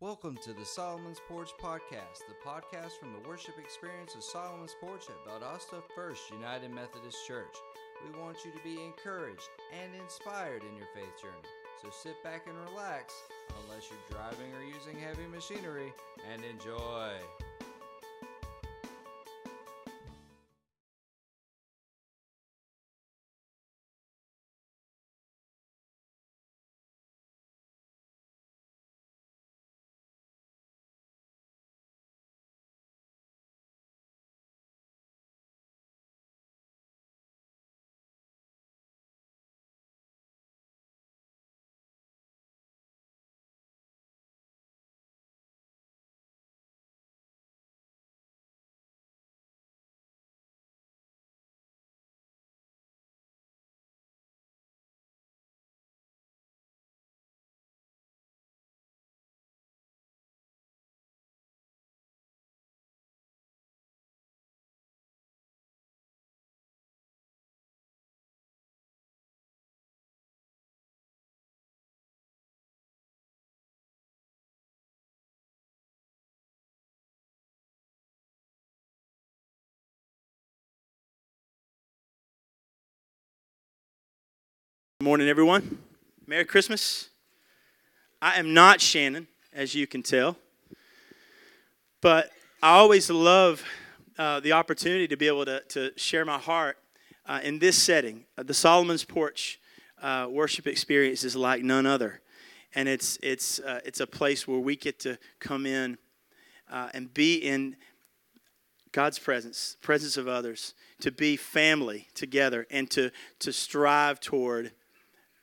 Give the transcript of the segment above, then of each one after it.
Welcome to the Solomon's Porch Podcast, the podcast from the worship experience of Solomon's Porch at Valdosta First United Methodist Church. We want you to be encouraged and inspired in your faith journey. So sit back and relax, unless you're driving or using heavy machinery, and enjoy. Good morning, everyone. Merry Christmas. I am not Shannon, as you can tell, but I always love uh, the opportunity to be able to, to share my heart uh, in this setting. Uh, the Solomon's Porch uh, worship experience is like none other, and it's it's uh, it's a place where we get to come in uh, and be in God's presence, presence of others, to be family together, and to to strive toward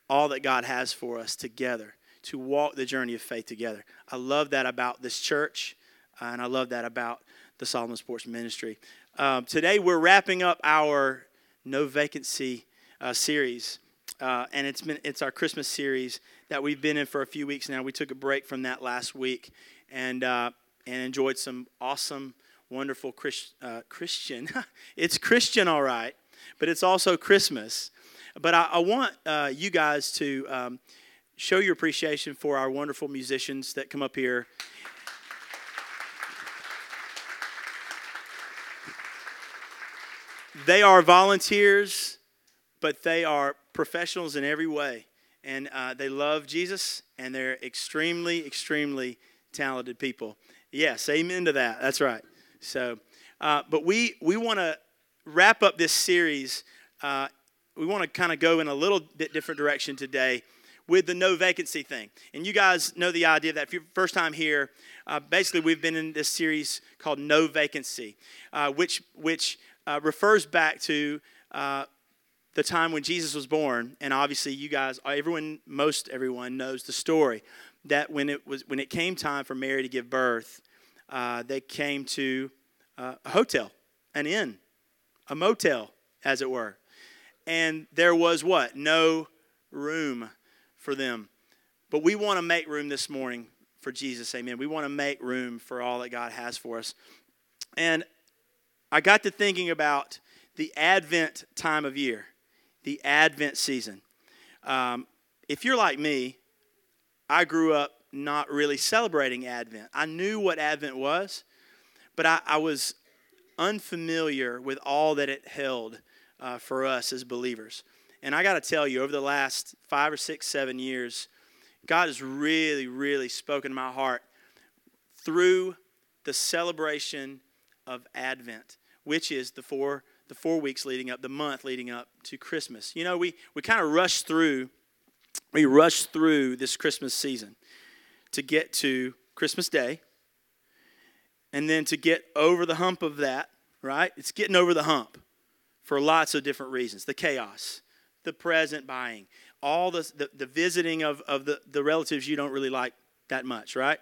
all that God has for us together, to walk the journey of faith together. I love that about this church, uh, and I love that about the Solomon's Porch Ministry. Um, today, we're wrapping up our No Vacancy uh, series. Uh, and it's been it's our Christmas series that we've been in for a few weeks now. We took a break from that last week, and uh, and enjoyed some awesome, wonderful uh, Christian. it's Christian, all right, but it's also Christmas. But I, I want uh, you guys to um, show your appreciation for our wonderful musicians that come up here. They are volunteers, but they are professionals in every way. And uh, they love Jesus, and they're extremely, extremely talented people. Yes, amen to that. That's right. So, uh, but we, we want to wrap up this series uh, we want to kind of go in a little bit different direction today with the no vacancy thing. And you guys know the idea that if you're first time here, uh, basically we've been in this series called No Vacancy, uh, which which uh, refers back to uh, the time when Jesus was born. And obviously, you guys, everyone, most everyone knows the story that when it was when it came time for Mary to give birth, uh, they came to uh, a hotel, an inn, a motel, as it were and there was what? No room for them. But we want to make room this morning for Jesus. Amen. We want to make room for all that God has for us. And I got to thinking about the Advent time of year, the Advent season. Um, if you're like me, I grew up not really celebrating Advent. I knew what Advent was, but I, I was unfamiliar with all that it held uh, for us as believers. And I got to tell you, over the last five or six, seven years, God has really, really spoken to my heart through the celebration of Advent, which is the four the four weeks leading up, the month leading up to Christmas. You know, we we kind of rush through, we rush through this Christmas season to get to Christmas Day, and then to get over the hump of that. Right? It's getting over the hump for lots of different reasons the chaos, the present buying, all the, the, the visiting of, of the, the relatives you don't really like that much, right?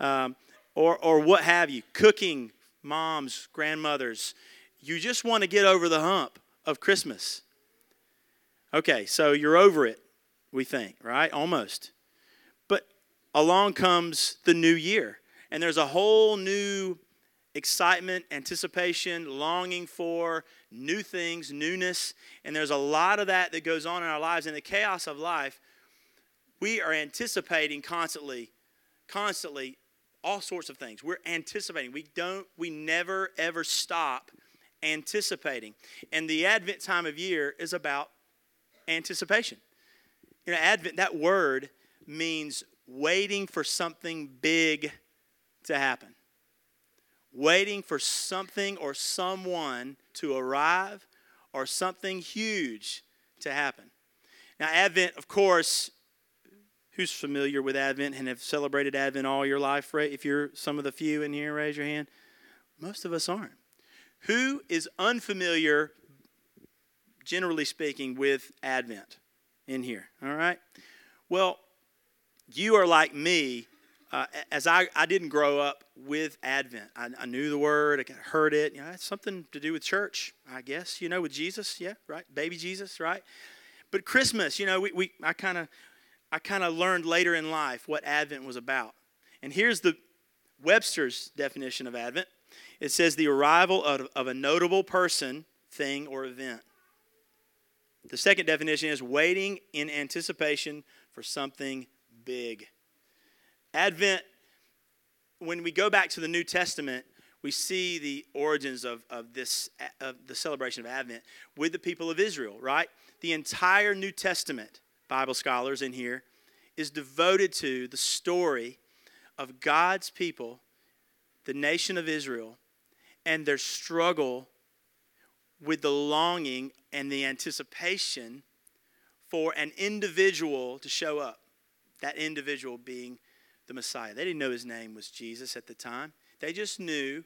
Um, or, or what have you, cooking, moms, grandmothers. You just want to get over the hump of Christmas. Okay, so you're over it, we think, right? Almost. But along comes the new year, and there's a whole new excitement, anticipation, longing for new things, newness. And there's a lot of that that goes on in our lives. In the chaos of life, we are anticipating constantly, constantly all sorts of things. We're anticipating. We don't, we never ever stop anticipating. And the Advent time of year is about anticipation. You know, Advent, that word means waiting for something big to happen. Waiting for something or someone to arrive or something huge to happen. Now, Advent, of course, who's familiar with Advent and have celebrated Advent all your life? Right? If you're some of the few in here, raise your hand. Most of us aren't. Who is unfamiliar, generally speaking, with Advent in here? All right? Well, you are like me. Uh, as I, I didn't grow up with Advent, I, I knew the word, I heard it. You know, it's something to do with church, I guess. You know, with Jesus, yeah, right, baby Jesus, right. But Christmas, you know, we, we I kind of I kind of learned later in life what Advent was about. And here's the Webster's definition of Advent. It says the arrival of, of a notable person, thing, or event. The second definition is waiting in anticipation for something big. Advent, when we go back to the New Testament, we see the origins of, of this of the celebration of Advent with the people of Israel, right? The entire New Testament, Bible scholars in here, is devoted to the story of God's people, the nation of Israel, and their struggle with the longing and the anticipation for an individual to show up. That individual being the Messiah. They didn't know his name was Jesus at the time. They just knew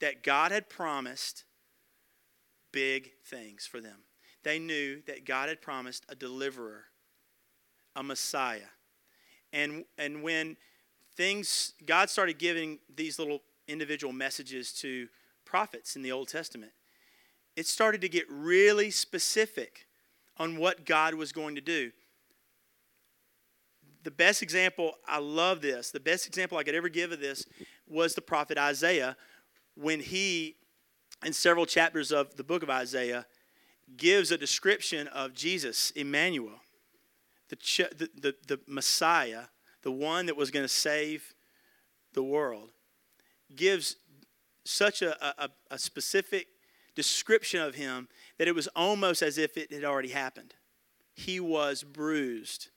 that God had promised big things for them. They knew that God had promised a deliverer, a Messiah. And, and when things, God started giving these little individual messages to prophets in the Old Testament, it started to get really specific on what God was going to do. The best example, I love this, the best example I could ever give of this was the prophet Isaiah when he, in several chapters of the book of Isaiah, gives a description of Jesus, Emmanuel, the, the, the, the Messiah, the one that was going to save the world, gives such a, a, a specific description of him that it was almost as if it had already happened. He was bruised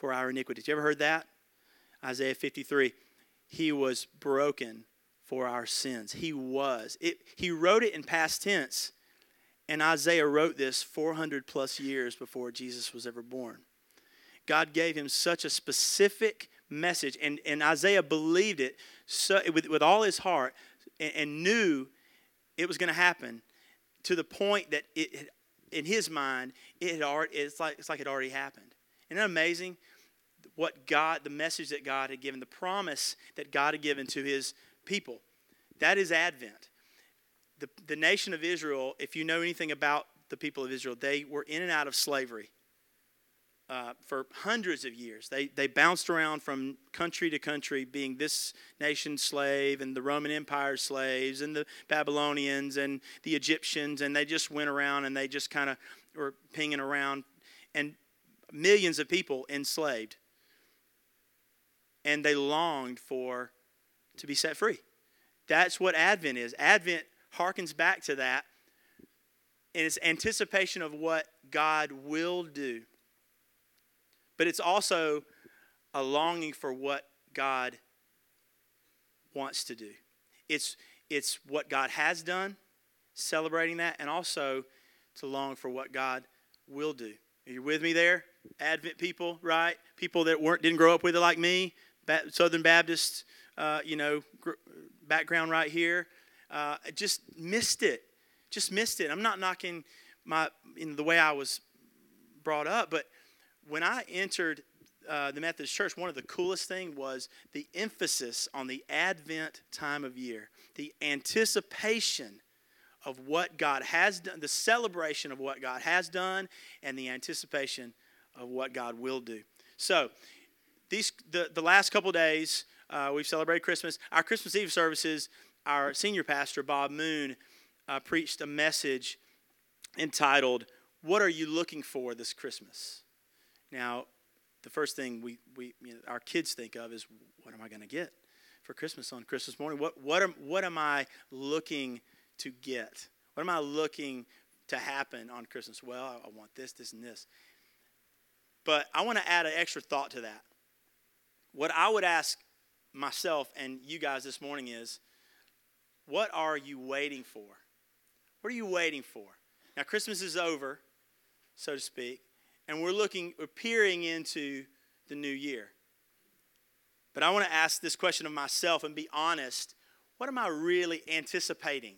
for our iniquities. You ever heard that? Isaiah 53. He was broken for our sins. He was. It, he wrote it in past tense, and Isaiah wrote this 400 plus years before Jesus was ever born. God gave him such a specific message, and, and Isaiah believed it so, with, with all his heart and, and knew it was going to happen to the point that it, in his mind, it had already, it's, like, it's like it already happened. Isn't that amazing? What God, the message that God had given, the promise that God had given to his people. That is Advent. The, the nation of Israel, if you know anything about the people of Israel, they were in and out of slavery uh, for hundreds of years. They, they bounced around from country to country, being this nation's slave and the Roman Empire slaves and the Babylonians and the Egyptians, and they just went around and they just kind of were pinging around, and millions of people enslaved. And they longed for to be set free. That's what Advent is. Advent harkens back to that, and it's anticipation of what God will do but it's also a longing for what God wants to do. It's, it's what God has done, celebrating that, and also to long for what God will do. Are you with me there? Advent people, right? People that weren't didn't grow up with it like me, Southern Baptist, uh, you know, background right here. Uh, just missed it. Just missed it. I'm not knocking my in the way I was brought up, but when I entered uh, the Methodist Church, one of the coolest things was the emphasis on the Advent time of year, the anticipation of what God has done, the celebration of what God has done, and the anticipation of what God will do. So, these the, the last couple days, uh, we've celebrated Christmas. Our Christmas Eve services, our senior pastor, Bob Moon, uh, preached a message entitled, What Are You Looking For This Christmas? Now, the first thing we, we you know, our kids think of is, what am I going to get for Christmas on Christmas morning? What, what, am, what am I looking to get? What am I looking to happen on Christmas? Well, I, I want this, this, and this. But I want to add an extra thought to that. What I would ask myself and you guys this morning is what are you waiting for? What are you waiting for? Now, Christmas is over, so to speak, and we're looking, we're peering into the new year. But I want to ask this question of myself and be honest. What am I really anticipating?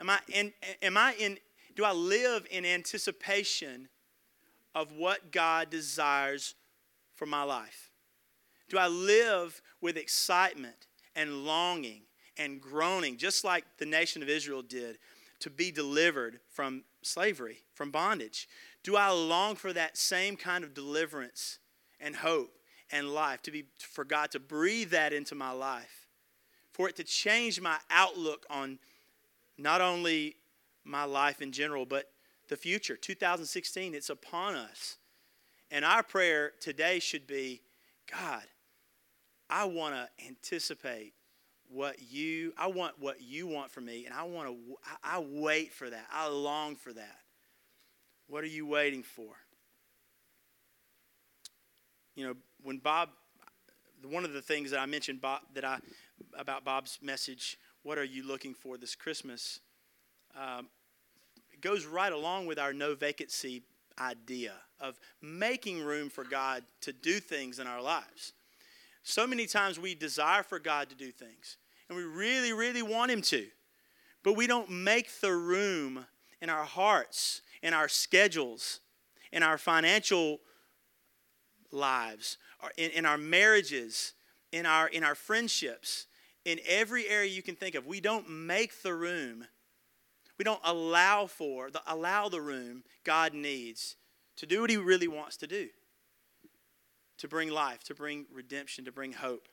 Am I in, am I in, do I live in anticipation of what God desires for my life? Do I live with excitement and longing and groaning, just like the nation of Israel did, to be delivered from slavery, from bondage? Do I long for that same kind of deliverance and hope and life, to be for God to breathe that into my life, for it to change my outlook on not only my life in general, but the future. 2016, it's upon us. And our prayer today should be God, I want to anticipate what you I want what you want from me and I want to I, wait for that. I long for that. What are you waiting for? You know, when Bob one of the things that I mentioned Bob, that I about Bob's message, what are you looking for this Christmas? Um, goes right along with our no vacancy idea of making room for God to do things in our lives. So many times we desire for God to do things, and we really, really want Him to, but we don't make the room in our hearts, in our schedules, in our financial lives, in, in our marriages, in our, in our friendships, in every area you can think of. We don't make the room. We don't allow for, the, allow the room God needs to do what He really wants to do to bring life, to bring redemption, to bring hope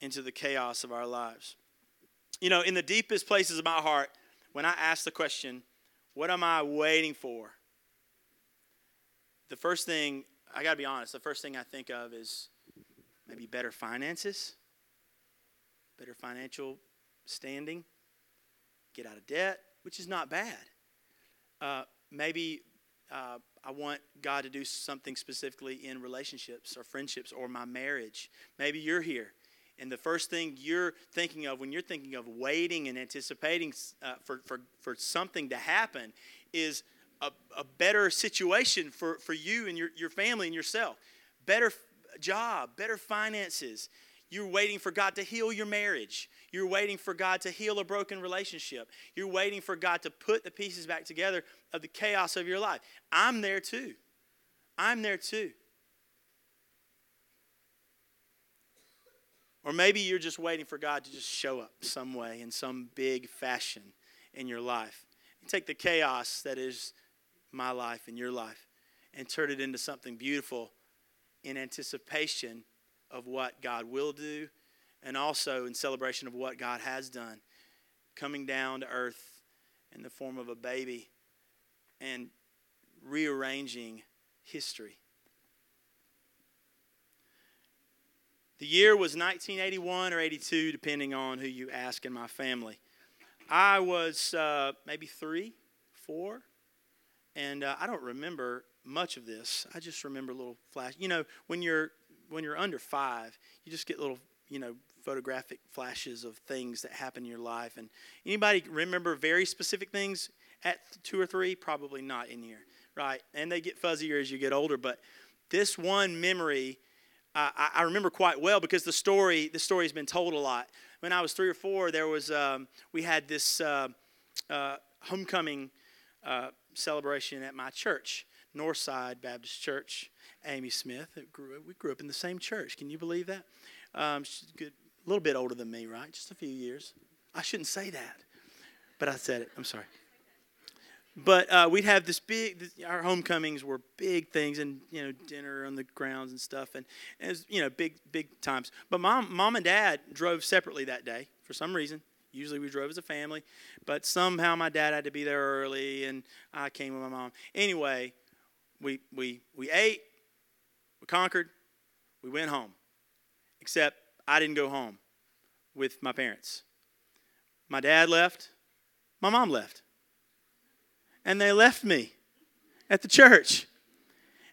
into the chaos of our lives. You know, in the deepest places of my heart, when I ask the question, what am I waiting for? The first thing, I got to be honest, the first thing I think of is maybe better finances, better financial standing, get out of debt, which is not bad. Uh, maybe uh, I want God to do something specifically in relationships or friendships or my marriage. Maybe you're here. And the first thing you're thinking of when you're thinking of waiting and anticipating uh, for, for, for something to happen is a, a better situation for, for you and your, your family and yourself. Better job, better finances. You're waiting for God to heal your marriage. You're waiting for God to heal a broken relationship. You're waiting for God to put the pieces back together of the chaos of your life. I'm there too. I'm there too. Or maybe you're just waiting for God to just show up some way in some big fashion in your life. Take the chaos that is my life and your life and turn it into something beautiful in anticipation of what God will do and also in celebration of what God has done, coming down to earth in the form of a baby and rearranging history. The year was 1981 or 82, depending on who you ask in my family. I was uh, maybe three, four, and uh, I don't remember much of this. I just remember little flash. You know, when you're when you're under five, you just get little you know photographic flashes of things that happen in your life. And anybody remember very specific things at two or three? Probably not in here, right? And they get fuzzier as you get older. But this one memory, uh, I, I, remember quite well because the story the story has been told a lot. When I was three or four, there was um, we had this uh, uh, homecoming uh, celebration at my church, Northside Baptist Church. Amy Smith, grew, we grew up in the same church. Can you believe that? Um, she's good, a little bit older than me, right? Just a few years. I shouldn't say that, but I said it. I'm sorry. But uh, we'd have this big. This, our homecomings were big things, and you know, dinner on the grounds and stuff, and, and it was you know big big times. But mom, mom and dad drove separately that day for some reason. Usually we drove as a family, but somehow my dad had to be there early, and I came with my mom. Anyway, we we we ate, we conquered, we went home. Except I didn't go home. with my parents. My dad left, my mom left. And they left me at the church.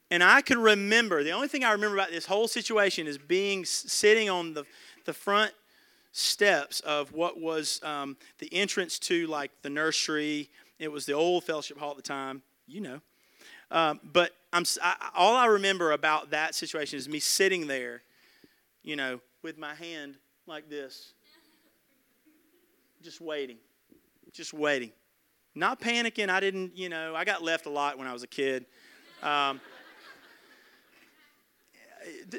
And I can remember, the only thing I remember about this whole situation is being sitting on the, the front steps of what was um, the entrance to like the nursery. It was the old fellowship hall at the time, you know. Um, but I'm, I, all I remember about that situation is me sitting there, you know, with my hand like this, just waiting, just waiting. Not panicking. I didn't, you know, I got left a lot when I was a kid. Um,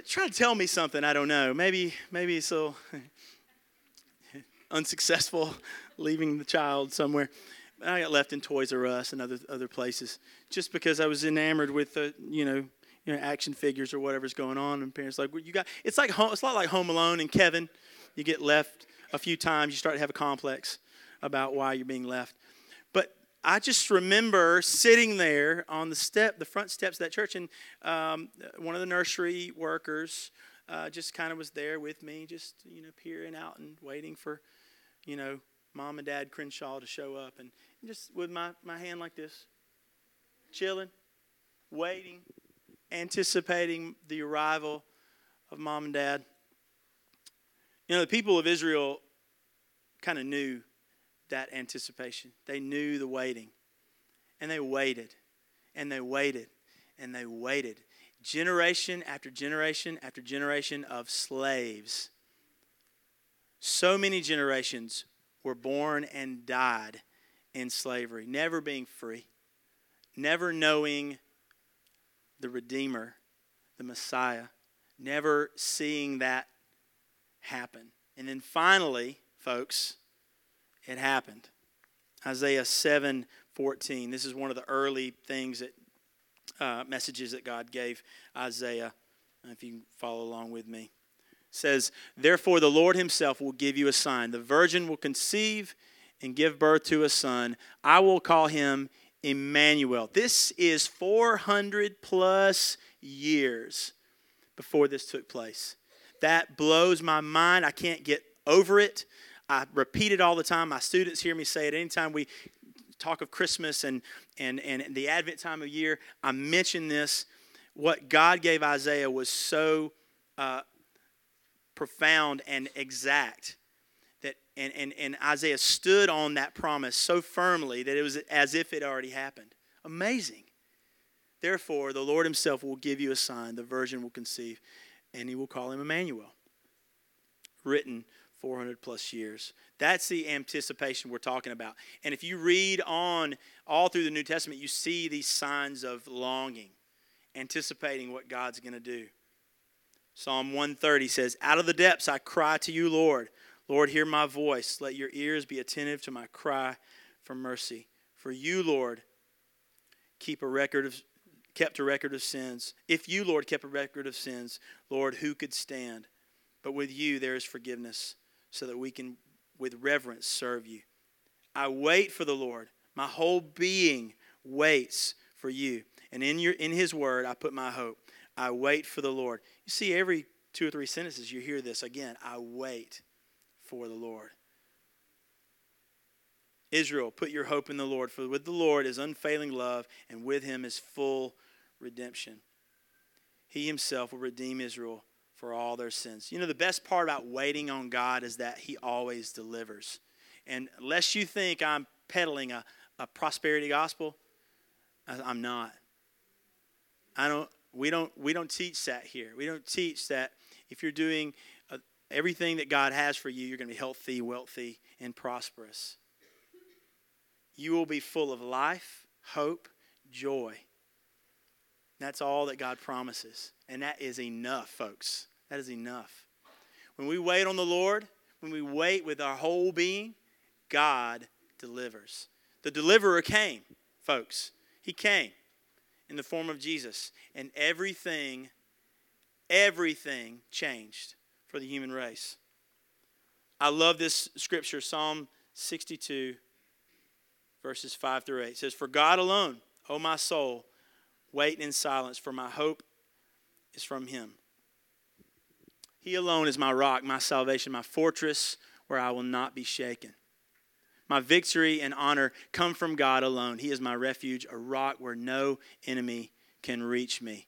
try to tell me something I don't know. Maybe, maybe so unsuccessful leaving the child somewhere. I got left in Toys R Us and other other places just because I was enamored with the you know you know action figures or whatever's going on. And parents like, well, you got it's like home, it's a lot like Home Alone and Kevin. You get left a few times, you start to have a complex about why you're being left. But I just remember sitting there on the step, the front steps of that church, and um, one of the nursery workers uh, just kind of was there with me, just you know peering out and waiting for you know mom and dad Crenshaw to show up, and just with my, my hand like this, chilling, waiting, anticipating the arrival of mom and dad. You know, the people of Israel kind of knew that anticipation. They knew the waiting. And they waited, and they waited, and they waited. Generation after generation after generation of slaves. So many generations were born and died in slavery, never being free, never knowing the Redeemer, the Messiah, never seeing that happen. And then finally, folks, it happened. Isaiah 7 14. This is one of the early things that uh, messages that God gave Isaiah. If you follow along with me, it says, "Therefore the Lord Himself will give you a sign: the virgin will conceive and give birth to a son. I will call him Emmanuel. This is 400 plus years before this took place. That blows my mind. I can't get over it. I repeat it all the time. My students hear me say it anytime we talk of Christmas and, and, and the Advent time of year. I mention this. What God gave Isaiah was so uh, profound and exact and, and, and Isaiah stood on that promise so firmly that it was as if it already happened. Amazing. Therefore, the Lord himself will give you a sign. The virgin will conceive, and he will call him Emmanuel. Written 400 plus years. That's the anticipation we're talking about. And if you read on all through the New Testament, you see these signs of longing, anticipating what God's going to do. Psalm 130 says, Out of the depths I cry to you, Lord. Lord, hear my voice. Let your ears be attentive to my cry for mercy. For you, Lord, keep a record of kept a record of sins. If you, Lord, kept a record of sins, Lord, who could stand? But with you there is forgiveness, so that we can with reverence serve you. I wait for the Lord. My whole being waits for you. And in your in his word I put my hope. I wait for the Lord. You see every two or three sentences you hear this again. I wait for the Lord. Israel, put your hope in the Lord, for with the Lord is unfailing love, and with him is full redemption. He himself will redeem Israel for all their sins. You know, the best part about waiting on God is that he always delivers. And unless you think I'm peddling a, a prosperity gospel, I'm not. I don't we don't we don't teach that here. We don't teach that if you're doing everything that God has for you, you're going to be healthy, wealthy, and prosperous. You will be full of life, hope, joy. That's all that God promises. And that is enough, folks. That is enough. When we wait on the Lord, when we wait with our whole being, God delivers. The deliverer came, folks. He came in the form of Jesus. And everything, everything changed for the human race. I love this scripture, Psalm 62, verses 5 through 8. It says, For God alone, O my soul, wait in silence, for my hope is from him. He alone is my rock, my salvation, my fortress, where I will not be shaken. My victory and honor come from God alone. He is my refuge, a rock where no enemy can reach me.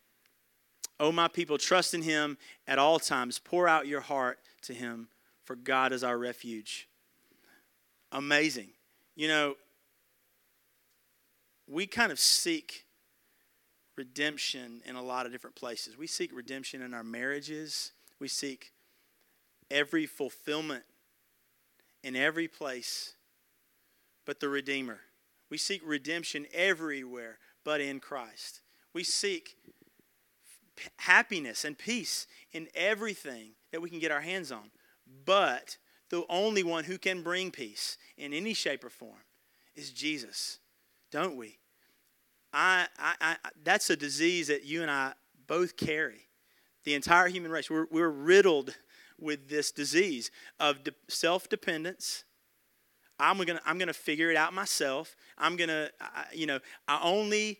O my people, trust in him at all times. Pour out your heart to him, for God is our refuge. Amazing. You know, we kind of seek redemption in a lot of different places. We seek redemption in our marriages, we seek every fulfillment in every place but the Redeemer. We seek redemption everywhere but in Christ. We seek happiness and peace in everything that we can get our hands on. But the only one who can bring peace in any shape or form is Jesus, don't we? I, I, I, that's a disease that you and I both carry. The entire human race, we're, we're riddled with this disease of de- self dependence. I'm gonna, I'm gonna figure it out myself. I'm gonna, you know, I only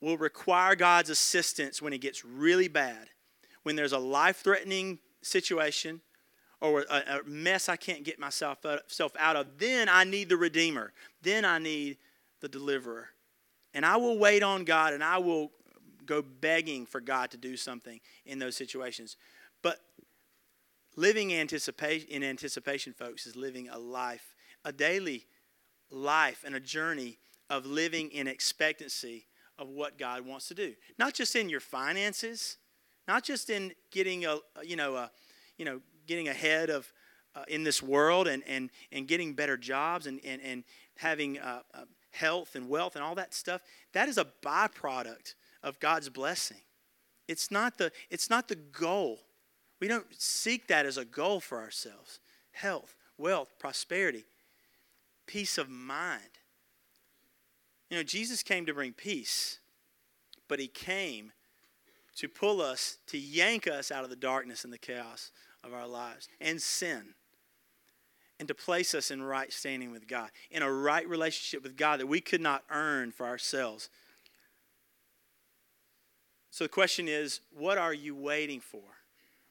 will require God's assistance when it gets really bad, when there's a life threatening situation or a, mess I can't get myself out of. Then I need the Redeemer. Then I need the Deliverer. And I will wait on God and I will go begging for God to do something in those situations. But living anticipation, in anticipation, folks, is living a life, a daily life and a journey of living in expectancy of what God wants to do. Not just in your finances, not just in getting a you know a, you know getting ahead of uh, in this world and, and, and getting better jobs and, and, and having uh, uh, health and wealth and all that stuff. That is a byproduct of God's blessing. It's not the, it's not the goal. We don't seek that as a goal for ourselves. Health, wealth, prosperity, peace of mind. You know, Jesus came to bring peace, but he came to pull us, to yank us out of the darkness and the chaos of our lives and sin, and to place us in right standing with God, in a right relationship with God that we could not earn for ourselves. So the question is what are you waiting for?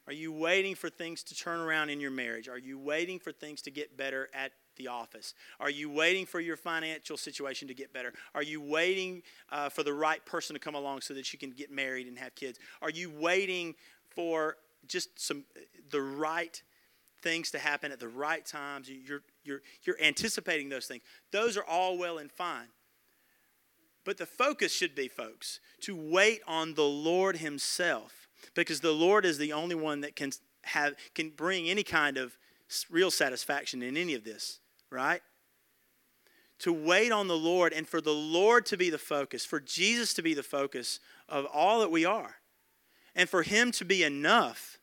Are you waiting for things to turn around in your marriage? Are you waiting for things to get better at the office? Are you waiting for your financial situation to get better? Are you waiting uh, for the right person to come along so that you can get married and have kids? Are you waiting for just some the right things to happen at the right times? You're you're you're anticipating those things. Those are all well and fine. But the focus should be, folks, to wait on the Lord Himself, because the Lord is the only one that can have can bring any kind of real satisfaction in any of this right? To wait on the Lord and for the Lord to be the focus, for Jesus to be the focus of all that we are, and for Him to be enough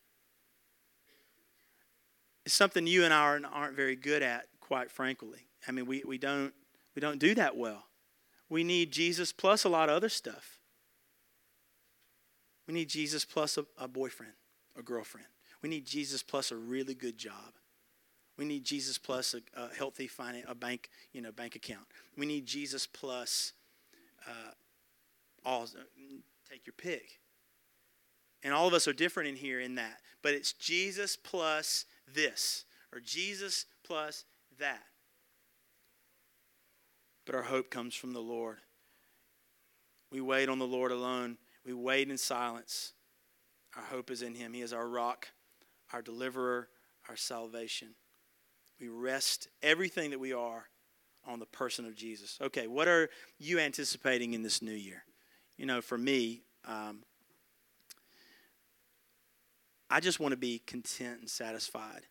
is something you and I aren't, aren't very good at, quite frankly. I mean, we, we, don't, we don't do that well. We need Jesus plus a lot of other stuff. We need Jesus plus a, a boyfriend, a girlfriend. We need Jesus plus a really good job. We need Jesus plus a, a healthy a bank, you know, bank account. We need Jesus plus uh, all. Take your pick. And all of us are different in here in that. But it's Jesus plus this, or Jesus plus that. But our hope comes from the Lord. We wait on the Lord alone. We wait in silence. Our hope is in Him. He is our rock, our deliverer, our salvation. We rest everything that we are on the person of Jesus. Okay, what are you anticipating in this new year? You know, for me, um, I just want to be content and satisfied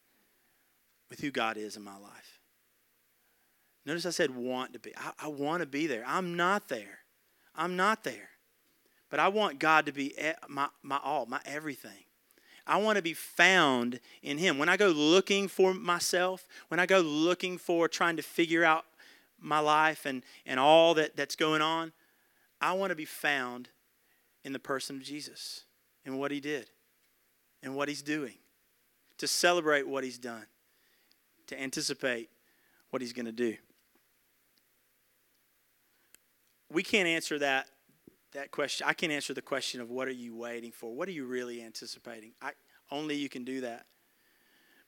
with who God is in my life. Notice I said want to be. I, I want to be there. I'm not there. I'm not there. But I want God to be my, my all, my everything. I want to be found in Him. When I go looking for myself, when I go looking for trying to figure out my life and, and all that, that's going on, I want to be found in the person of Jesus and what He did and what He's doing, to celebrate what He's done, to anticipate what He's going to do. We can't answer that that question. I can answer the question of what are you waiting for? What are you really anticipating? I, only you can do that.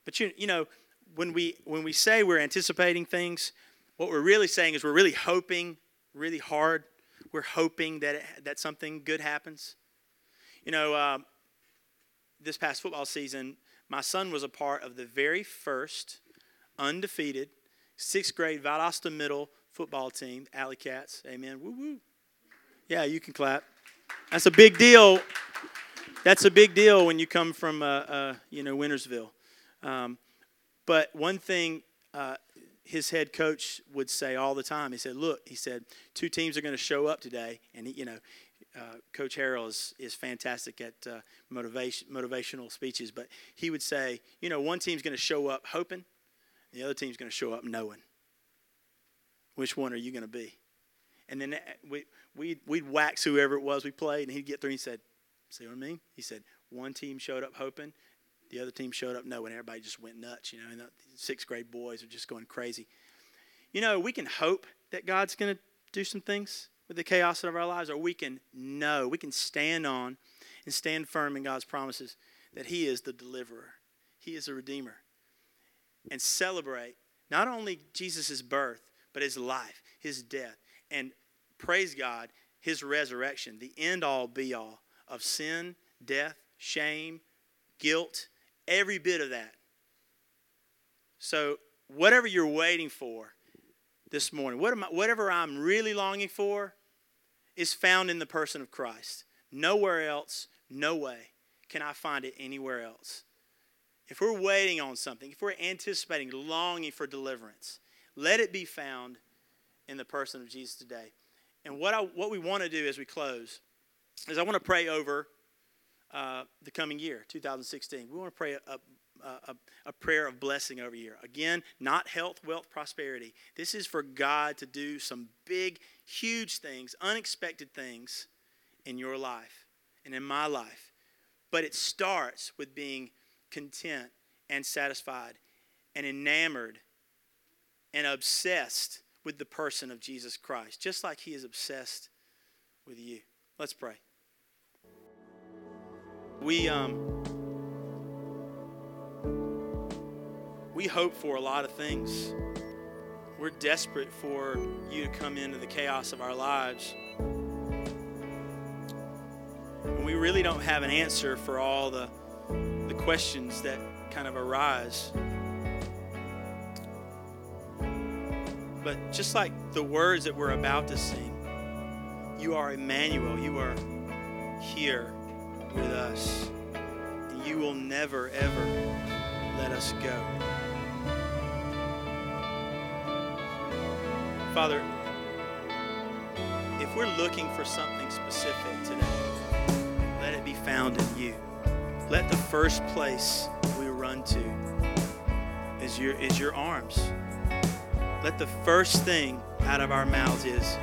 But you, you know, when we when we say we're anticipating things, what we're really saying is we're really hoping really hard. We're hoping that it, that something good happens. You know, uh, this past football season, my son was a part of the very first undefeated sixth grade Valdosta Middle football team, Alley Cats. Amen. Woo woo. Yeah, you can clap. That's a big deal. That's a big deal when you come from, uh, uh, you know, Wintersville. Um, but one thing uh, his head coach would say all the time, he said, "Look," he said, two teams are going to show up today, and he, you know, uh, Coach Harrell is, is fantastic at uh, motivation, motivational speeches, but he would say, you know, one team's going to show up hoping, the other team's going to show up knowing. Which one are you going to be? And then uh, we, we'd, we'd wax whoever it was we played, and he'd get through and he said, See what I mean? He said, one team showed up hoping, the other team showed up knowing. Everybody just went nuts, you know, and the sixth grade boys are just going crazy. You know, we can hope that God's going to do some things with the chaos of our lives, or we can know, we can stand on and stand firm in God's promises that He is the deliverer, He is the redeemer, and celebrate not only Jesus' birth, but His life, His death, and praise God, His resurrection, the end all be all of sin, death, shame, guilt, every bit of that. So, whatever you're waiting for this morning, whatever I'm really longing for, is found in the person of Christ. Nowhere else, no way can I find it anywhere else. If we're waiting on something, if we're anticipating, longing for deliverance, let it be found in the person of Jesus today. And what, I, what we want to do as we close is I want to pray over uh, the coming year, 2016. We want to pray a, a, a, prayer of blessing over here. Again, not health, wealth, prosperity. This is for God to do some big, huge things, unexpected things in your life and in my life. But it starts with being content and satisfied and enamored and obsessed with the person of Jesus Christ, just like He is obsessed with you. Let's pray. We um we hope for a lot of things. We're desperate for you to come into the chaos of our lives. And we really don't have an answer for all the, the questions that kind of arise. But just like the words that we're about to sing, you are Emmanuel. You are here with us. And you will never, ever let us go. Father, if we're looking for something specific today, let it be found in you. Let the first place we run to is your, is your arms. Let the first thing out of our mouths is,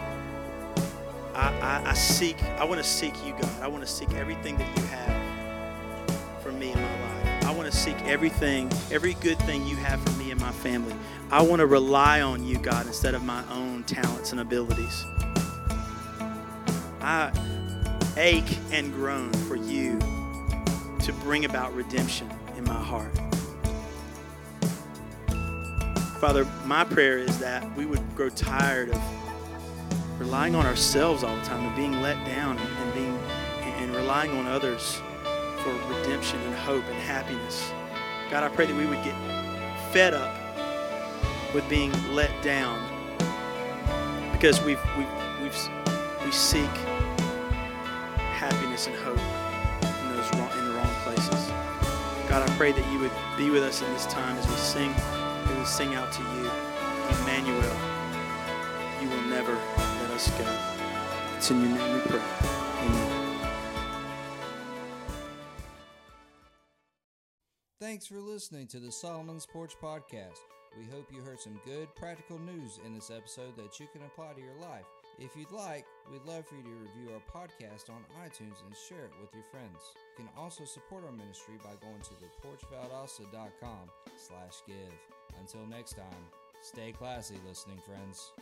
I, I, I seek, I want to seek you, God. I want to seek everything that you have for me in my life. I want to seek everything, every good thing you have for me and my family. I want to rely on you, God, instead of my own talents and abilities. I ache and groan for you to bring about redemption in my heart. Father, my prayer is that we would grow tired of relying on ourselves all the time and being let down and, being and relying on others for redemption and hope and happiness. God, I pray that we would get fed up with being let down because we've, we've, we've, we seek happiness and hope in those wrong, in the wrong places. God, I pray that you would be with us in this time as we sing, we sing out to you, Emmanuel. You will never let us go. It's in your name we pray. Amen. Thanks for listening to the Solomon's Porch Podcast. We hope you heard some good practical news in this episode that you can apply to your life. If you'd like, we'd love for you to review our podcast on iTunes and share it with your friends. You can also support our ministry by going to theporchvaldosta.com slash give. Until next time, stay classy, listening friends.